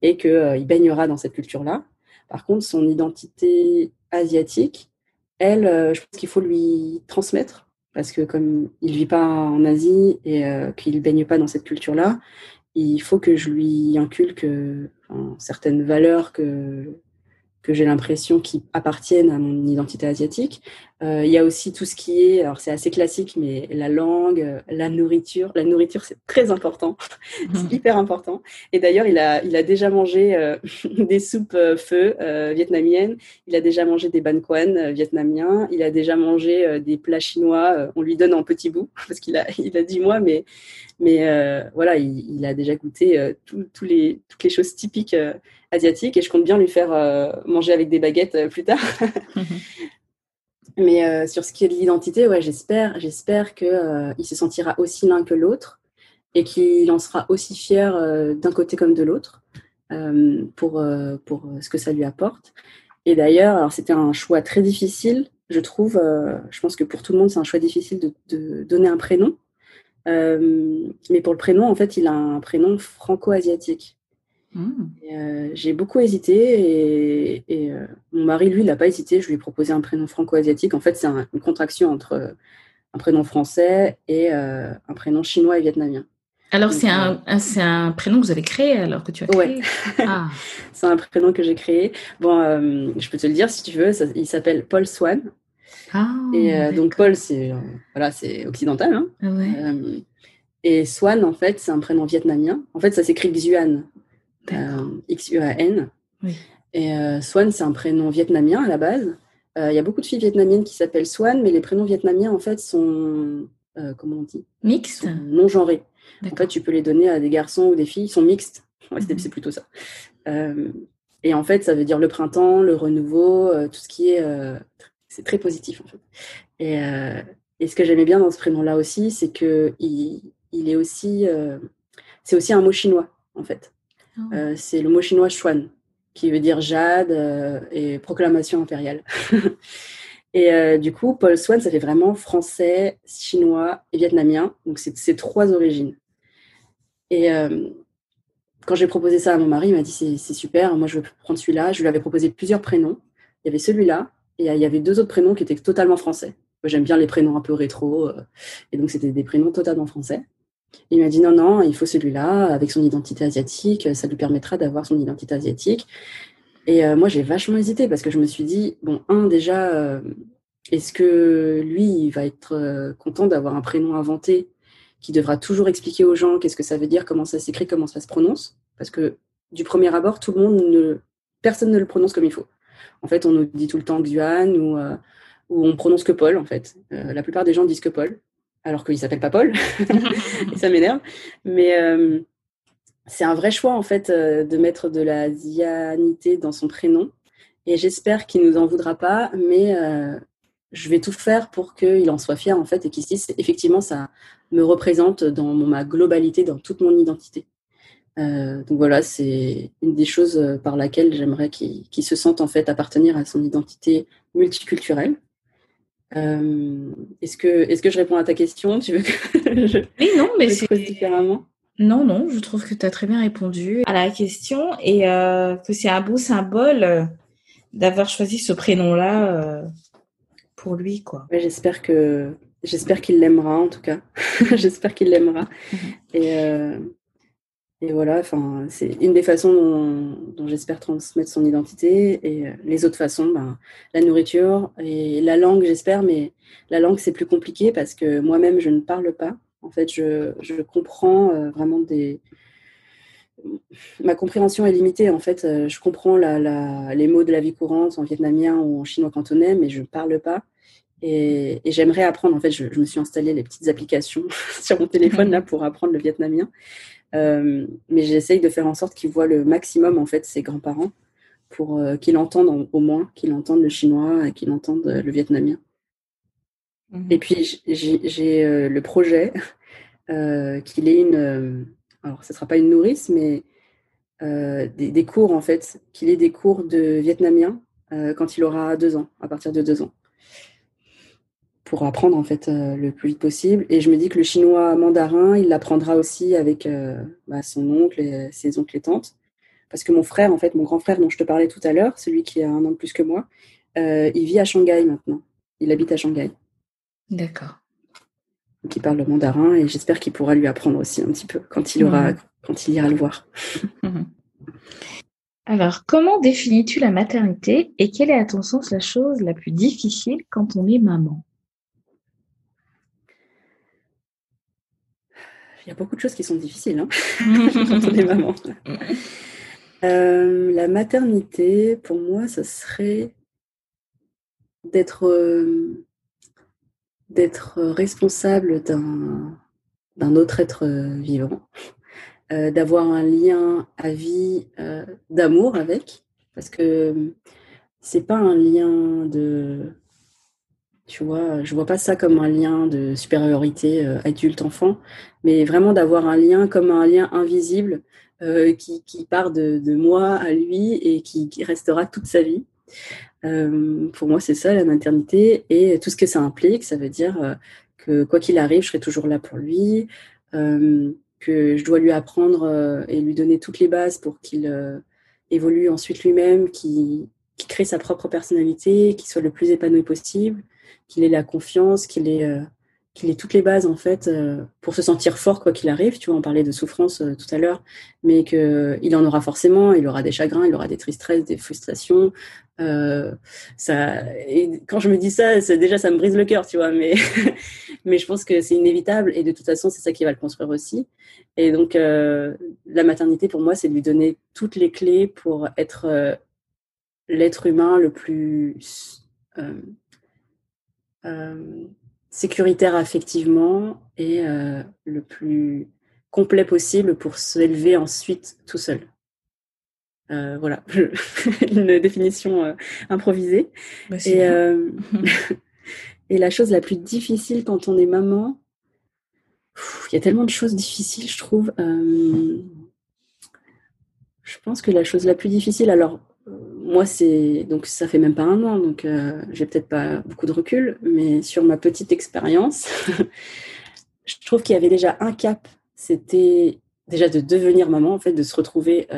et qu'il baignera dans cette culture-là. Par contre, son identité asiatique, elle, euh, je pense qu'il faut lui transmettre parce que comme il vit pas en Asie et euh, qu'il baigne pas dans cette culture-là, il faut que je lui inculque certaines valeurs que que j'ai l'impression qu'ils appartiennent à mon identité asiatique. Euh, il y a aussi tout ce qui est, alors c'est assez classique, mais la langue, la nourriture. La nourriture, c'est très important, c'est mhm. hyper important. Et d'ailleurs, il a, il a déjà mangé euh, des soupes euh, feu vietnamiennes, il a déjà mangé des ban quan vietnamiens, il a déjà mangé des plats chinois. on lui donne en petits bouts parce qu'il a, il a 10 mois, mais, mais voilà, il, il, a déjà goûté tous les, toutes les choses typiques asiatique et je compte bien lui faire euh, manger avec des baguettes euh, plus tard. Mais euh, sur ce qui est de l'identité, ouais, j'espère, j'espère qu'il il se sentira aussi l'un que l'autre et qu'il en sera aussi fier d'un côté comme de l'autre pour, pour ce que ça lui apporte. Et d'ailleurs, c'était un choix très difficile, je trouve. je pense que pour tout le monde, c'est un choix difficile de, de donner un prénom. mais pour le prénom, en fait, il a un prénom franco-asiatique. Mmh. Euh, j'ai beaucoup hésité et, euh, mon mari, lui, il n'a pas hésité. Je lui ai proposé un prénom franco-asiatique. En fait, c'est une contraction entre euh, un prénom français et un prénom chinois et vietnamien. Alors, c'est un, un prénom que vous avez créé alors que tu as créé? Ah. c'est un prénom que j'ai créé. Bon, je peux te le dire si tu veux. il s'appelle Paul Swan. Ah, et donc, Paul, c'est voilà, c'est occidental. Hein. Ah et Swan, en fait, c'est un prénom vietnamien. En fait, ça s'écrit Xuan. Euh, X-U-A-N. Et Swan, c'est un prénom vietnamien à la base. Il y a beaucoup de filles vietnamiennes qui s'appellent Swan, mais les prénoms vietnamiens, en fait, sont, comment on dit? Mixtes Non genrés. En fait, tu peux les donner à des garçons ou des filles. Ils sont mixtes. Ouais, c'est mhm. plutôt ça. et en fait, ça veut dire le printemps, le renouveau, tout ce qui est... c'est très positif, en fait. Et, et ce que j'aimais bien dans ce prénom-là aussi, c'est que il, il, est aussi, euh, c'est aussi un mot chinois en fait. Oh. Euh, c'est le mot chinois Xuan, qui veut dire jade euh, et proclamation impériale. et du coup, Paul Swan, ça fait vraiment français, chinois et vietnamien. Donc c'est ces trois origines. Et quand j'ai proposé ça à mon mari, il m'a dit c'est super, moi je veux prendre celui-là. Je lui avais proposé plusieurs prénoms. Il y avait celui-là et il y avait deux autres prénoms qui étaient totalement français. J'aime bien les prénoms un peu rétro. Euh, et donc, c'était des prénoms totalement français. Il m'a dit non, non, il faut celui-là, avec son identité asiatique, ça lui permettra d'avoir son identité asiatique. Et euh, moi, j'ai vachement hésité parce que je me suis dit, bon, un, déjà, euh, est-ce que lui, il va être content d'avoir un prénom inventé qui devra toujours expliquer aux gens qu'est-ce que ça veut dire, comment ça s'écrit, comment ça se prononce? Parce que du premier abord, tout le monde ne, personne ne le prononce comme il faut. En fait, on nous dit tout le temps Xuan ou où on prononce que Paul, en fait. Euh, la plupart des gens disent que Paul, alors qu'il s'appelle pas Paul. et ça m'énerve. Mais euh, c'est un vrai choix, en fait, euh, de mettre de la zianité dans son prénom. Et j'espère qu'il nous en voudra pas, mais je vais tout faire pour qu'il en soit fier, en fait, et qu'il se dise, effectivement, ça me représente dans ma globalité, dans toute mon identité. donc voilà, c'est une des choses par laquelle j'aimerais qu'il se sente en fait appartenir à son identité multiculturelle. Euh, est-ce que, est que je réponds à ta question? Tu veux que je, oui, non, mais c'est différemment? Non, non, je trouve que tu as très bien répondu à la question et euh, que c'est un beau symbole euh, d'avoir choisi ce prénom-là pour lui, quoi. j'espère que j'espère qu'il l'aimera en tout cas. j'espère qu'il l'aimera. Mhm. Et et voilà, c'est une des façons dont, j'espère transmettre son identité. Et euh, les autres façons, ben, la nourriture et la langue, j'espère, mais la langue, c'est plus compliqué parce que moi-même, je ne parle pas. En fait, je, je comprends euh, vraiment des. Ma compréhension est limitée. En fait, euh, je comprends la, les mots de la vie courante en vietnamien ou en chinois cantonais, mais je ne parle pas. Et, et j'aimerais apprendre. En fait, je, je, me suis installé les petites applications sur mon téléphone là pour apprendre le vietnamien. Euh, mais j'essaye de faire en sorte qu'il voit le maximum en fait ses grands-parents pour euh, qu'il entende au moins, qu'il entende le chinois et qu'il entende euh, le vietnamien. Mhm. Et puis j'ai le projet qu'il ait une, alors ce sera pas une nourrice, mais des, des, cours en fait, qu'il ait des cours de vietnamien quand il aura deux ans, à partir de deux ans pour apprendre en fait euh, le plus vite possible. Et je me dis que le chinois mandarin, il l'apprendra aussi avec euh, bah, son oncle et ses oncles et tantes. Parce que mon frère, en fait, mon grand frère dont je te parlais tout à l'heure, celui qui a un an de plus que moi, euh, il vit à Shanghai maintenant. Il habite à Shanghai. D'accord. Donc il parle le mandarin et j'espère qu'il pourra lui apprendre aussi un petit peu quand il aura, quand il ira le voir. Alors, comment définis-tu la maternité et quelle est à ton sens la chose la plus difficile quand on est maman? Il y a beaucoup de choses qui sont difficiles hein, quand on est maman. Euh, la maternité, pour moi, ce serait d'être euh, d'être responsable d'un autre être vivant, euh, d'avoir un lien à vie d'amour avec, parce que c'est pas un lien de tu vois, je vois pas ça comme un lien de supériorité euh, adulte-enfant, mais vraiment d'avoir un lien comme un lien invisible euh, qui, qui, part de, moi à lui et qui, qui restera toute sa vie. Euh, pour moi, c'est ça la maternité et tout ce que ça implique. Ça veut dire que quoi qu'il arrive, je serai toujours là pour lui, que je dois lui apprendre et lui donner toutes les bases pour qu'il évolue ensuite lui-même, qu'il crée sa propre personnalité, qu'il soit le plus épanoui possible qu'il ait la confiance, qu'il ait, euh, ait toutes les bases en fait euh, pour se sentir fort quoi qu'il arrive. Tu vois, on parlait de souffrance euh, tout à l'heure, mais qu'il en aura forcément. Il aura des chagrins, il aura des tristesses, des frustrations. ça, quand je me dis ça, déjà ça me brise le cœur, tu vois. Mais mais je pense que c'est inévitable et de toute façon c'est ça qui va le construire aussi. Et donc la maternité pour moi c'est de lui donner toutes les clés pour être l'être humain le plus sécuritaire affectivement et le plus complet possible pour s'élever ensuite tout seul. voilà, une définition improvisée. Bah, et, et la chose la plus difficile quand on est maman, il y a tellement de choses difficiles, je trouve. Euh, je pense que la chose la plus difficile, alors euh, moi c'est donc ça fait même pas un an, donc euh, j'ai peut-être pas beaucoup de recul, mais sur ma petite expérience, je trouve qu'il y avait déjà un cap. C'était déjà de devenir maman, en fait, de se retrouver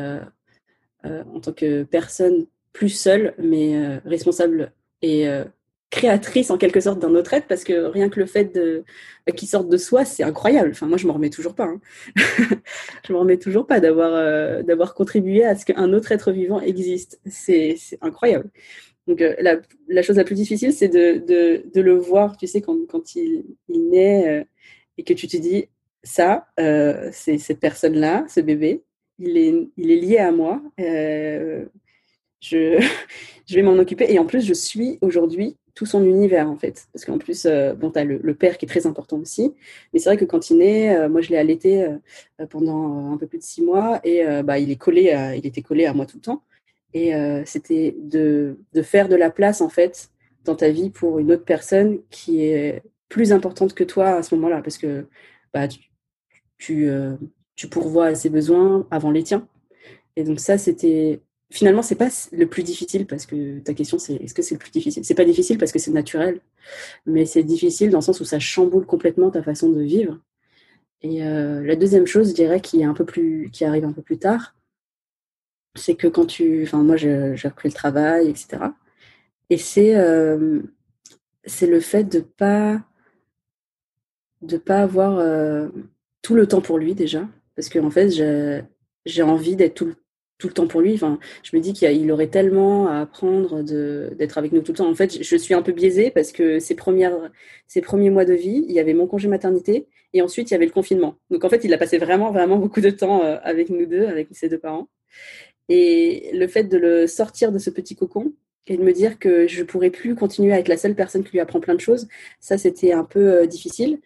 en tant que personne plus seule, mais responsable et créatrice en quelque sorte d'un autre être parce que rien que le fait de bah, qu'il sorte de soi c'est incroyable. Enfin moi je m'en remets toujours pas hein. je m'en remets toujours pas d'avoir euh, d'avoir contribué à ce qu'un autre être vivant existe. C'est incroyable. Donc euh, la, chose la plus difficile c'est de, de, le voir tu sais quand, quand il, il naît euh, et que tu te dis ça c'est cette personne là ce bébé il est il est lié à moi je, vais m'en occuper et en plus je suis aujourd'hui tout son univers en fait. Parce qu'en plus, euh, bon, tu as le, père qui est très important aussi. Mais c'est vrai que quand il naît, euh, moi je l'ai allaité euh, pendant un peu plus de six mois et bah, il, est collé il était collé à moi tout le temps. Et c'était de, de, faire de la place en fait dans ta vie pour une autre personne qui est plus importante que toi à ce moment-là. Parce que bah, tu, tu, tu pourvois à ses besoins avant les tiens. Et donc ça, c'était finalement, c'est pas le plus difficile parce que ta question, c'est est-ce que c'est le plus difficile? C'est pas difficile parce que c'est naturel, mais c'est difficile dans le sens où ça chamboule complètement ta façon de vivre. Et euh, la deuxième chose, je dirais, qui est un peu plus, qui arrive un peu plus tard, c'est que quand tu, enfin moi, j'ai repris le travail, etc. Et c'est euh, c'est le fait de pas de pas avoir euh, tout le temps pour lui déjà, parce que en fait, j'ai envie d'être tout tout le temps pour lui. Enfin, je me dis qu'il aurait tellement à apprendre d'être avec nous tout le temps. En fait, je suis un peu biaisée parce que ces, premières, ces premiers mois de vie, il y avait mon congé maternité et ensuite il y avait le confinement. Donc en fait, il a passé vraiment, vraiment beaucoup de temps euh, avec nous deux, avec ses deux parents. Et le fait de le sortir de ce petit cocon et de me dire que je pourrais plus continuer à être la seule personne qui lui apprend plein de choses, ça c'était un peu euh, difficile.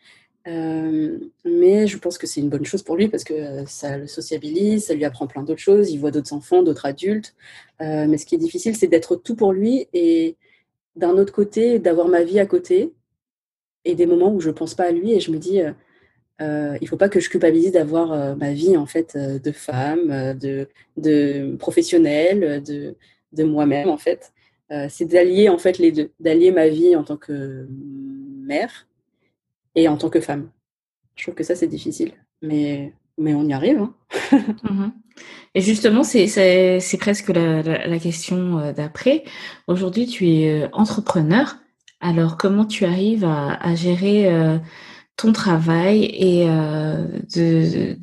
Euh, mais je pense que c'est une bonne chose pour lui parce que ça le sociabilise, ça lui apprend plein d'autres choses, il voit d'autres enfants, d'autres adultes. Euh, mais ce qui est difficile, c'est d'être tout pour lui et d'un autre côté, d'avoir ma vie à côté et des moments où je pense pas à lui et je me dis, euh, il faut pas que je culpabilise d'avoir euh, ma vie en fait de femme, de, de professionnelle, de, de moi-même en fait. c'est d'allier en fait les deux, d'allier ma vie en tant que mère et en tant que femme. Je trouve que ça, c'est difficile, mais, mais on y arrive. Hein. Mhm. Et justement, c'est presque la, la, question euh, d'après. Aujourd'hui, tu es euh, entrepreneur. Alors, comment tu arrives à, à gérer euh, ton travail et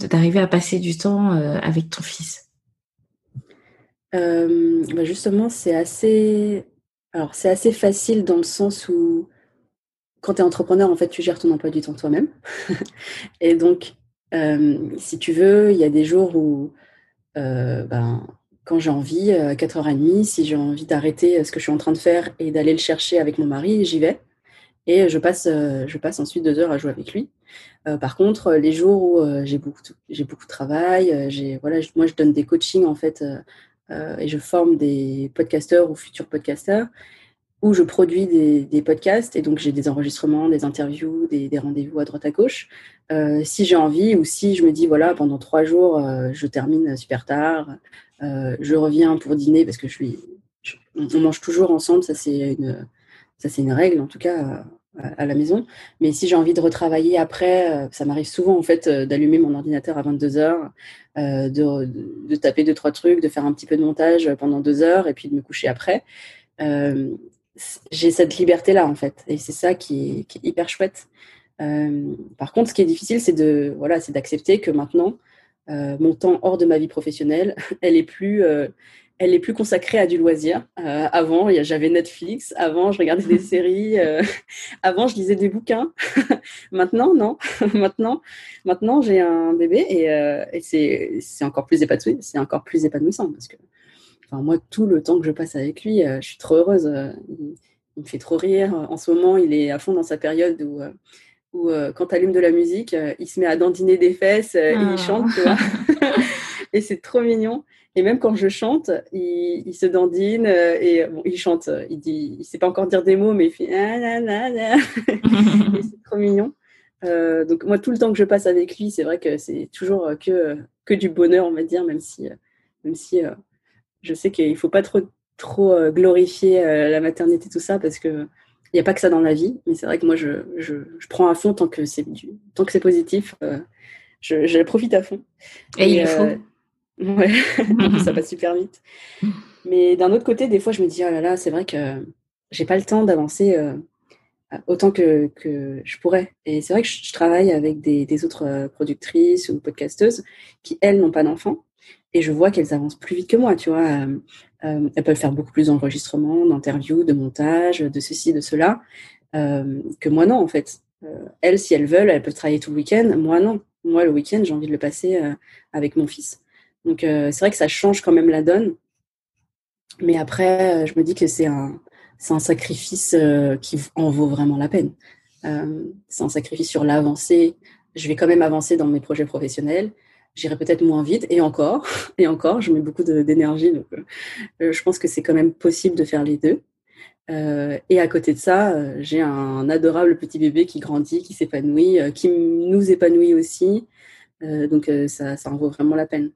d'arriver à passer du temps avec ton fils? Bah Justement, c'est assez, alors c'est assez facile dans le sens où quand tu es entrepreneur, en fait, tu gères ton emploi du temps toi-même. et donc, euh, si tu veux, il y a des jours où, euh, ben, quand j'ai envie, à 4h30, si j'ai envie d'arrêter ce que je suis en train de faire et d'aller le chercher avec mon mari, j'y vais. Et je passe, je passe ensuite deux heures à jouer avec lui. Euh, par contre, les jours où j'ai beaucoup, beaucoup de travail, voilà, moi je donne des coachings en fait et je forme des podcasteurs ou futurs podcasteurs où je produis des, podcasts et donc j'ai des enregistrements, des interviews, des, rendez-vous à droite à gauche. Euh, si j'ai envie ou si je me dis voilà pendant trois jours euh, je termine super tard, euh, je reviens pour dîner parce que je suis, on mange toujours ensemble, ça c'est une, règle en tout cas à, la maison. Mais si j'ai envie de retravailler après, ça m'arrive souvent en fait d'allumer mon ordinateur à 22 heures, de, taper deux trois trucs, de faire un petit peu de montage pendant deux heures et puis de me coucher après j'ai cette liberté-là, en fait. Et c'est ça qui est, hyper chouette. Euh, par contre, ce qui est difficile, c'est de voilà, c'est d'accepter que maintenant, euh, mon temps hors de ma vie professionnelle, elle est plus, euh, elle est plus consacrée à du loisir. avant, j'avais Netflix. Avant, je regardais des séries. avant, je lisais des bouquins. maintenant, non. maintenant, maintenant, j'ai un bébé et, et c'est encore plus épanoui. C'est encore plus épanouissant parce que enfin, moi, tout le temps que je passe avec lui, je suis trop heureuse. Il, me fait trop rire. En ce moment, il est à fond dans sa période où, où quand tu allumes de la musique, il se met à dandiner des fesses et il ah. chante, tu vois. et c'est trop mignon. Et même quand je chante, il, se dandine et bon, il chante. Il dit, il sait pas encore dire des mots, mais il fait ah, c'est trop mignon. Euh, donc moi, tout le temps que je passe avec lui, c'est vrai que c'est toujours euh, que, que du bonheur, on va dire, même si, euh, même si je sais qu'il ne faut pas trop, trop glorifier la maternité, tout ça, parce qu'il n'y a pas que ça dans la vie. Mais c'est vrai que moi, je, je, je, prends à fond tant que c'est tant que c'est positif. je, je, profite à fond. Et, il faut. Ouais, ça passe super vite. Mais d'un autre côté, des fois, je me dis, oh là là, c'est vrai que j'ai pas le temps d'avancer autant que, que je pourrais. Et c'est vrai que je, travaille avec des, des, autres euh, productrices ou podcasteuses qui, elles, n'ont pas d'enfants. Et je vois qu'elles avancent plus vite que moi, tu vois. Euh, euh elles peuvent faire beaucoup plus d'enregistrements, d'interviews, de montage, de ceci, de cela, euh, que moi non, en fait. Elles, si elles veulent, elles peuvent travailler tout le week-end. Moi, non. Moi, le week-end, j'ai envie de le passer avec mon fils. Donc, c'est vrai que ça change quand même la donne. Mais après, je me dis que c'est un, c'est un sacrifice qui en vaut vraiment la peine. C'est un sacrifice sur l'avancée. Je vais quand même avancer dans mes projets professionnels. J'irai peut-être moins vite et encore, et encore, je mets beaucoup d'énergie. Donc, euh, je pense que c'est quand même possible de faire les deux. et à côté de ça, j'ai un adorable petit bébé qui grandit, qui s'épanouit, qui nous épanouit aussi. donc ça, en vaut vraiment la peine.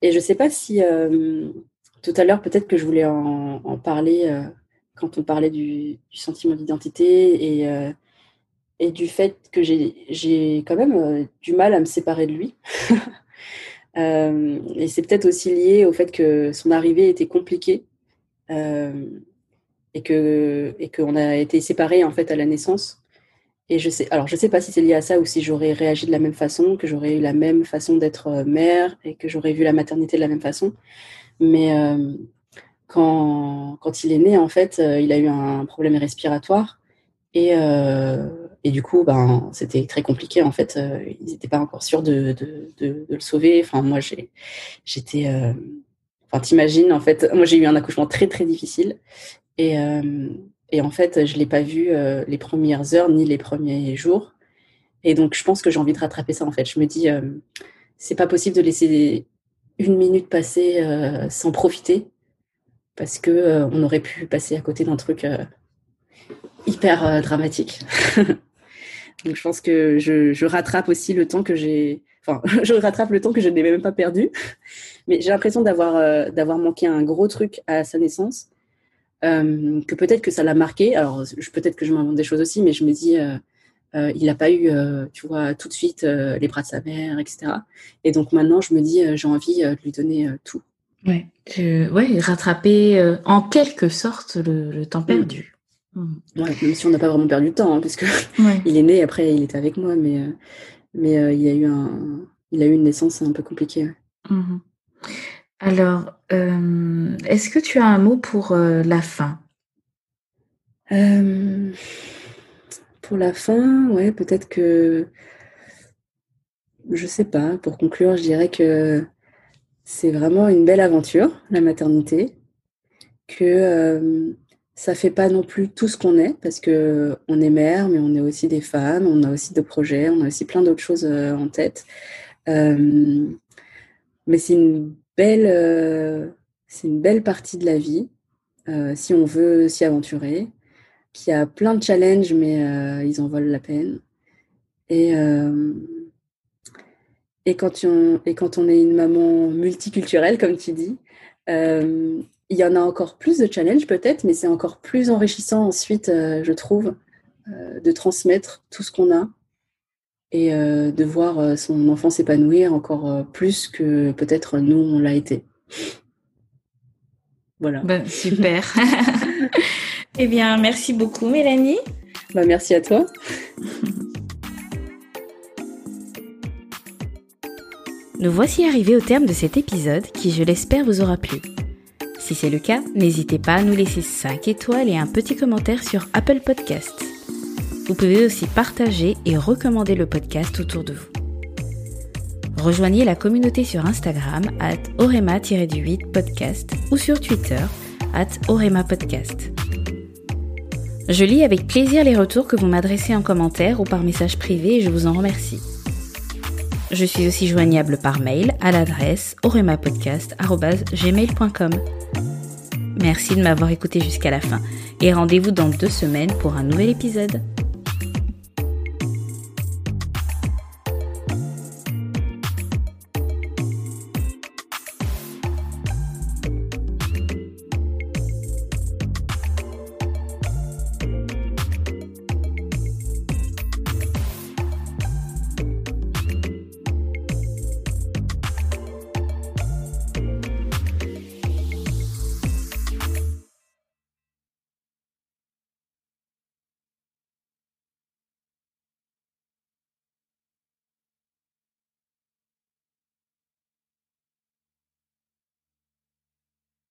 Et je ne sais pas si tout à l'heure, peut-être que je voulais en, parler quand on parlait du, sentiment d'identité et, euh, et du fait que j'ai quand même euh, du mal à me séparer de lui. Euh, et c'est peut-être aussi lié au fait que son arrivée était compliquée et que et qu'on a été séparés en fait à la naissance. Et je sais, alors je sais pas si c'est lié à ça ou si j'aurais réagi de la même façon, que j'aurais eu la même façon d'être mère et que j'aurais vu la maternité de la même façon. Mais quand, quand il est né, en fait, euh, il a eu un problème respiratoire. Et, euh, et du coup, ben, c'était très compliqué. En fait, euh, ils n'étaient pas encore sûrs de, de, le sauver. Enfin, moi, j'étais. enfin, t'imagines, en fait, moi, j'ai eu un accouchement très, très difficile. Et, et en fait, je ne l'ai pas vu les premières heures ni les premiers jours. Et donc, je pense que j'ai envie de rattraper ça, en fait. Je me dis, c'est pas possible de laisser une minute passer sans profiter parce euh, on aurait pu passer à côté d'un truc euh, hyper euh, dramatique. Donc je pense que je, je, rattrape aussi le temps que j'ai, enfin je rattrape le temps que je n'ai même pas perdu, mais j'ai l'impression d'avoir d'avoir manqué un gros truc à sa naissance, que peut-être que ça l'a marqué. Alors peut-être que je m'invente des choses aussi, mais je me dis il n'a pas eu, tu vois, tout de suite les bras de sa mère, etc. Et donc maintenant, je me dis, j'ai envie de lui donner tout. Ouais, ouais, rattraper euh, en quelque sorte le, temps mm. perdu. Mm. Même si on n'a pas vraiment perdu de temps, hein, parce que il est né, après il était avec moi, mais euh, mais euh, il y a eu un, il a eu une naissance un peu compliquée. Mm-hmm. Alors, est-ce que tu as un mot pour la fin? Pour la fin, ouais, peut-être que je sais pas. Pour conclure, je dirais que c'est vraiment une belle aventure, la maternité, que euh, ça fait pas non plus tout ce qu'on est, parce que on est mère, mais on est aussi des femmes, on a aussi des projets, on a aussi plein d'autres choses euh, en tête. Euh, mais c'est une belle, euh, c'est une belle partie de la vie, si on veut s'y aventurer, qui a plein de challenges, mais ils en valent la peine. Et et quand, on, et quand on est une maman multiculturelle, comme tu dis, il y en a encore plus de challenges peut-être, mais c'est encore plus enrichissant ensuite, euh, je trouve, euh, de transmettre tout ce qu'on a et de voir son enfant s'épanouir encore plus que peut-être nous, on l'a été. Voilà. Ben, super. eh bien, merci beaucoup, Mélanie. Bah, merci à toi. Nous voici arrivés au terme de cet épisode qui, je l'espère, vous aura plu. Si c'est le cas, n'hésitez pas à nous laisser 5 étoiles et un petit commentaire sur Apple Podcasts. Vous pouvez aussi partager et recommander le podcast autour de vous. Rejoignez la communauté sur Instagram at orema-du8 podcast ou sur Twitter at orema podcast. Je lis avec plaisir les retours que vous m'adressez en commentaire ou par message privé et je vous en remercie. Je suis aussi joignable par mail à l'adresse oremapodcast.gmail.com. Merci de m'avoir écouté jusqu'à la fin et rendez-vous dans deux semaines pour un nouvel épisode.